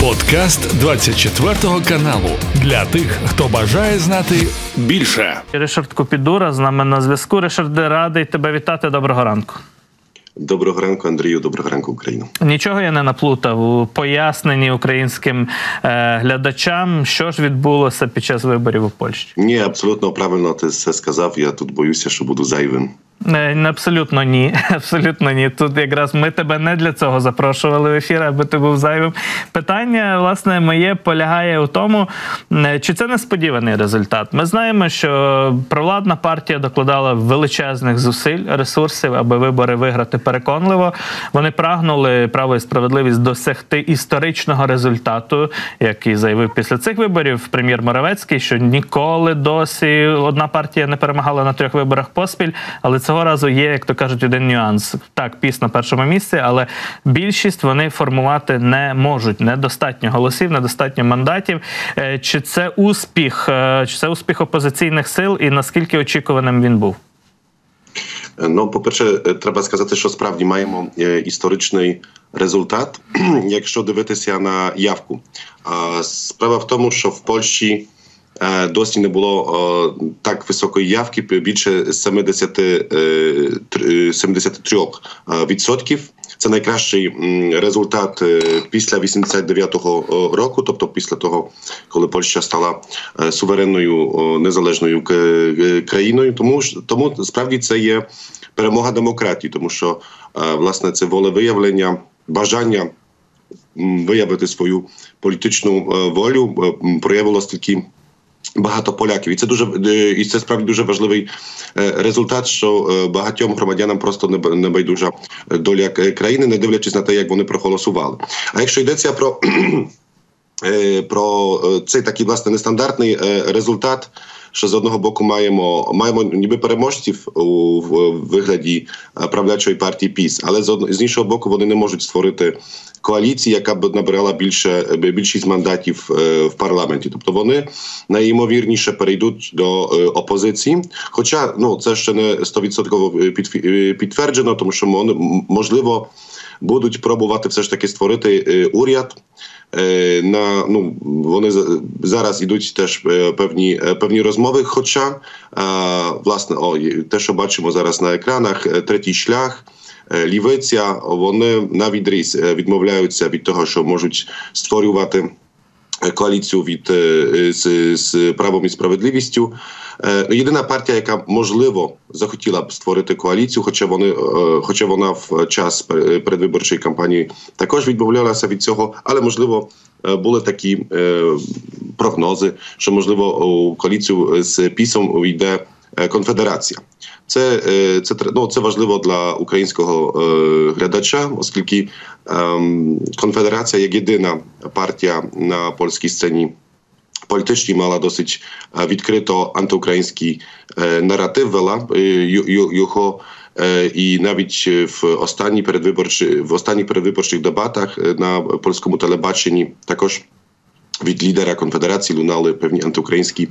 Подкаст 24 каналу для тих, хто бажає знати більше. Ришард Купідура з нами на зв'язку. Ришард, радий тебе вітати. Доброго ранку. Доброго ранку, Андрію. Доброго ранку, Україну. Нічого я не наплутав у поясненні українським е, глядачам, що ж відбулося під час виборів у Польщі. Ні, абсолютно правильно ти все сказав. Я тут боюся, що буду зайвим. Е, Абсолютно ні. Абсолютно ні. Тут якраз ми тебе не для цього запрошували в ефір, аби ти був зайвим. Питання, власне, моє полягає у тому, е, чи це несподіваний результат. Ми знаємо, що провладна партія докладала величезних зусиль, ресурсів, аби вибори виграти переконливо. Вони прагнули право і справедливість досягти історичного результату, який заявив після цих виборів прем'єр Моравецький, що ніколи досі одна партія не перемагала на трьох виборах поспіль, але це цього разу є, як то кажуть, один нюанс. Так, піс на першому місці, але більшість вони формувати не можуть. Недостатньо голосів, недостатньо мандатів. Е, чи це успіх, е, чи це успіх опозиційних сил, і наскільки очікуваним він був? Ну, по-перше, треба сказати, що справді маємо історичний результат, якщо дивитися на явку. Справа в тому, що в Польщі. Досі не було так високої явки більше 70, 73 відсотків. Це найкращий результат після 89-го року, тобто після того, коли Польща стала суверенною незалежною країною. Тому тому справді це є перемога демократії, тому що власне це волевиявлення, бажання виявити свою політичну волю проявило стільки. Багато поляків, і це дуже і це справді дуже важливий результат, що багатьом громадянам просто не байдужа доля країни, не дивлячись на те, як вони проголосували. А якщо йдеться про про цей такий власне нестандартний результат, що з одного боку маємо маємо ніби переможців у вигляді правлячої партії ПІС, але з одного з іншого боку вони не можуть створити коаліції, яка б набирала більше більшість мандатів в парламенті. Тобто вони найімовірніше перейдуть до опозиції. Хоча ну це ще не 100% підтверджено, тому що можливо будуть пробувати все ж таки створити уряд. На ну вони зараз ідуть теж певні певні розмови. Хоча власне, о те, що бачимо зараз на екранах, третій шлях. Лівиця, вони на відріз відмовляються від того, що можуть створювати коаліцію від з, з правом і справедливістю. Єдина партія, яка можливо захотіла б створити коаліцію, хоча вони, хоча вона в час передвиборчої кампанії також відмовлялася від цього, але можливо були такі прогнози, що можливо у коаліцію з пісом увійде конфедерація. Це це ну, це важливо для українського е, глядача, оскільки е, конфедерація як єдина партія на польській сцені політичній мала досить відкрито антиукраїнський е, наратив вела його. І навіть в останній передвиборчі в останніх передвиборчих дебатах на польському телебаченні також від лідера конфедерації лунали певні антиукраїнські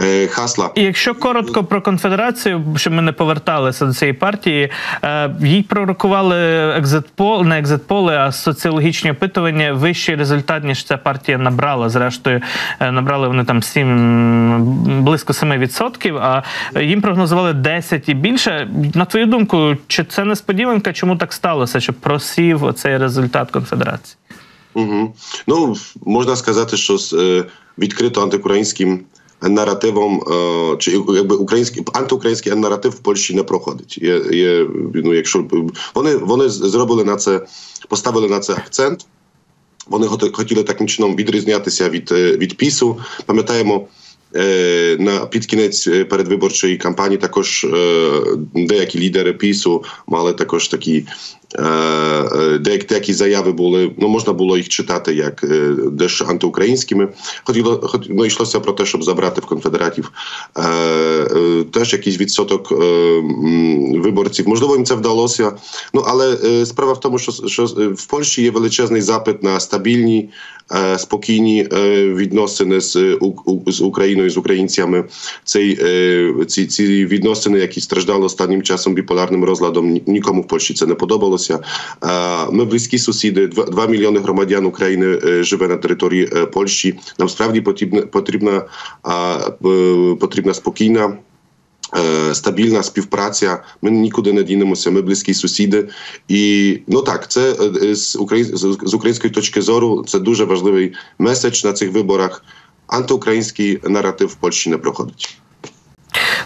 е, хасла. І Якщо коротко про конфедерацію, щоб ми не поверталися до цієї партії, е, їй пророкували екзитпол, не екзитполи, а соціологічні опитування. Вищий результат ніж ця партія набрала. Зрештою, е, набрали вони там 7, близько 7%, А їм прогнозували 10 і більше. На твою думку, чи це несподіванка? Чому так сталося? Що просів оцей результат конфедерації? Угу. Ну можна сказати, що з е, відкрито антиукраїнським наративом, е, чи якби український антиукраїнський наратив в Польщі не проходить. Є, є, ну, якщо вони вони зробили на це, поставили на це акцент. Вони хотіли таким чином відрізнятися від від пісу. Пам'ятаємо. На під кінець передвиборчої кампанії також деякі лідери пісу мали також такі деякі заяви були, ну можна було їх читати як дещо антиукраїнськими. Хотіло ну, йшлося про те, щоб забрати в конфедератів теж якийсь відсоток виборців. Можливо, їм це вдалося. Ну але справа в тому, що що в Польщі є величезний запит на стабільні, спокійні відносини з з Україною з українцями. Цей ці ці відносини, які страждали останнім часом біполярним розладом, нікому в Польщі це не подобалося. Відбувалося. Ми близькі сусіди, 2 мільйони громадян України живе на території Польщі. Нам справді потрібна потрібна потрібна спокійна. Стабільна співпраця, ми нікуди не дінемося. Ми близькі сусіди, і ну так, це з з української точки зору це дуже важливий меседж на цих виборах. Антиукраїнський наратив в Польщі не проходить.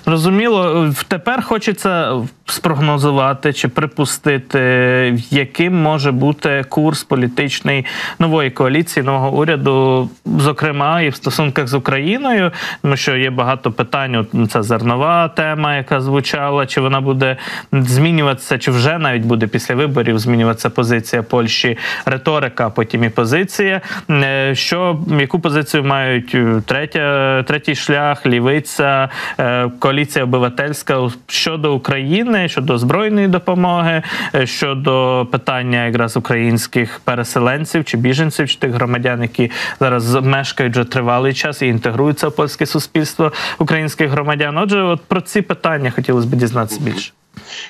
Зрозуміло, тепер хочеться спрогнозувати чи припустити, яким може бути курс політичний нової коаліції, нового уряду, зокрема і в стосунках з Україною, тому що є багато питань. Це зернова тема, яка звучала, чи вона буде змінюватися, чи вже навіть буде після виборів змінюватися позиція Польщі, риторика, а потім і позиція. Е, що яку позицію мають е, третя, третій шлях, лівиця, е, коаліція обивательська щодо України? щодо збройної допомоги, е, щодо питання якраз українських переселенців чи біженців, чи тих громадян, які зараз мешкають вже тривалий час і інтегруються в польське суспільство українських громадян. Отже, от про ці питання хотілося б дізнатися більше.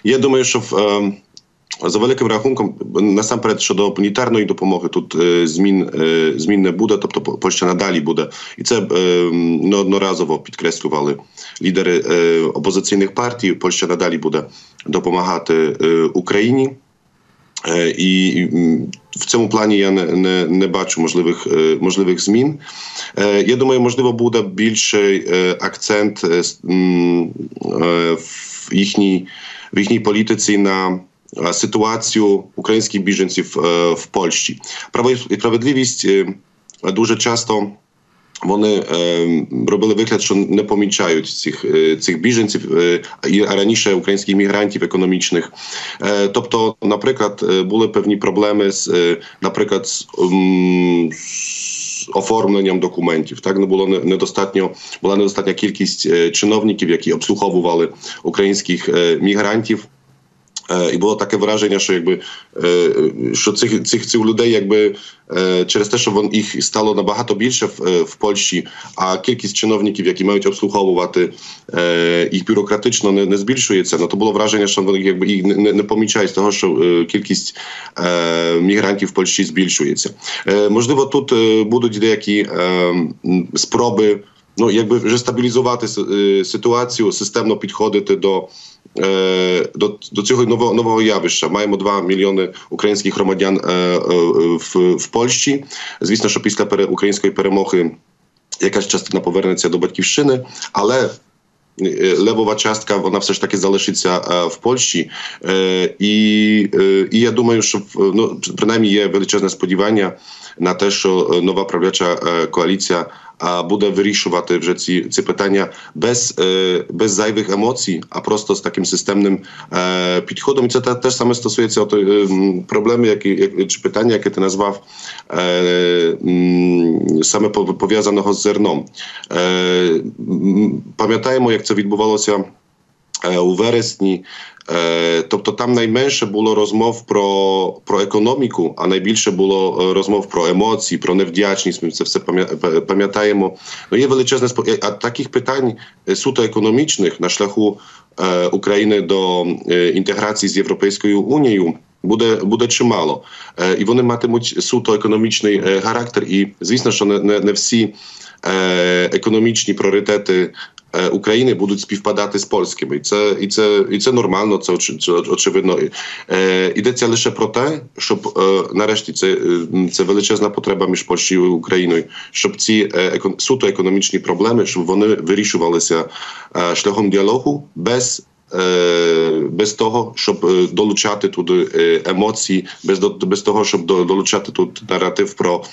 Я думаю, що в. Е, за великим рахунком, насамперед щодо гуманітарної допомоги, тут е, змін е, змін не буде, тобто Польща надалі буде, і це е, неодноразово підкреслювали лідери опозиційних партій. Польща надалі буде допомагати Україні. І в цьому плані я не не, не бачу можливих можливих змін. Я думаю, можливо, буде більший акцент в їхній в їхній політиці на ситуацію українських біженців в Польщі. Право і справедливість дуже часто. Вони е, робили вигляд, що не помічають цих е, цих біженців е, і раніше українських мігрантів економічних. Е, тобто, наприклад, були певні проблеми з, е, наприклад, з, з оформленням документів. Так не було недостатньо, була недостатня кількість чиновників, які обслуговували українських мігрантів. І було таке враження, що якби що цих цих цих людей, якби через те, що вон їх стало набагато більше в, в Польщі, а кількість чиновників, які мають обслуговувати їх бюрократично, не не збільшується. Ну то було враження, що вони якби їх не, не помічають того, що кількість мігрантів в Польщі збільшується. Можливо, тут будуть деякі спроби. Ну, якби вже стабілізувати ситуацію, системно підходити до до до цього нового нового явища. Маємо 2 мільйони українських громадян в в Польщі. Звісно, що після української перемоги якась частина повернеться до батьківщини, але Левова частка вона все ж таки залишиться в Польщі, і і я думаю, що ну принаймні є величезне сподівання на те, що нова правляча коаліція буде вирішувати вже ці ці питання без без зайвих емоцій, а просто з таким системним підходом. І це теж саме стосується проблеми, які чи питання, яке ти назвав саме пов'язаного з зерном. Пам'ятаємо, як це відбувалося у вересні. Тобто там найменше було розмов про про економіку, а найбільше було розмов про емоції, про невдячність. Ми це все пам'ятаємо. Ну є величезне а таких питань суто економічних на шляху України до інтеграції з Європейською Унією. Буде буде чимало, і вони матимуть суто економічний характер. І звісно, що не не, не всі економічні пріоритети України будуть співпадати з польськими, і це і це і це нормально. Це очевидно. Йдеться лише про те, щоб нарешті це це величезна потреба між Польщею і Україною, щоб ці суто економічні проблеми, щоб вони вирішувалися шляхом діалогу без без того, щоб долучати туди емоції, без без того, щоб долучати тут наратив про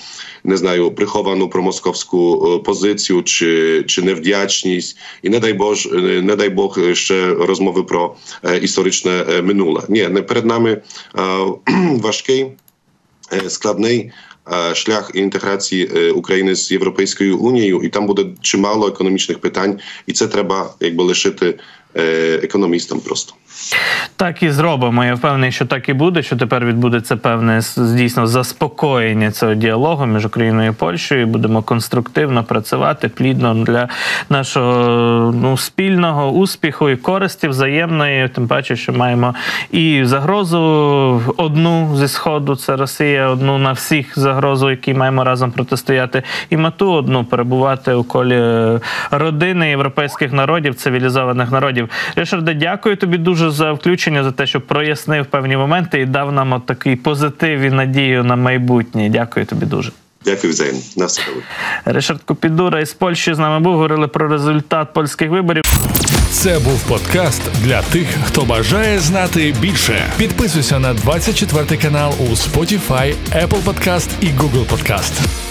не знаю приховану промосковську позицію чи чи невдячність, і не дай Бож, не дай Бог ще розмови про історичне минуле. Ні, не перед нами важкий складний. Шлях інтеграції України з Європейською унією, і там буде чимало економічних питань, і це треба якби лишити економістам просто. Так і зробимо. Я впевнений, що так і буде. Що тепер відбудеться певне дійсно заспокоєння цього діалогу між Україною і Польщею. Будемо конструктивно працювати плідно для нашого ну спільного успіху і користі взаємної. Тим паче, що маємо і загрозу одну зі сходу, це Росія, одну на всіх загрозу, які маємо разом протистояти, і мету одну перебувати у колі родини європейських народів, цивілізованих народів. Рішарде, дякую тобі дуже за включення, за те, що прояснив певні моменти і дав нам от такий позитив і надію на майбутнє. Дякую тобі дуже. Дякую взаємно. На все добре. Ришард Копідура із Польщі з нами був. Говорили про результат польських виборів. Це був подкаст для тих, хто бажає знати більше. Підписуйся на 24 канал у Spotify, Apple Podcast і Google Podcast.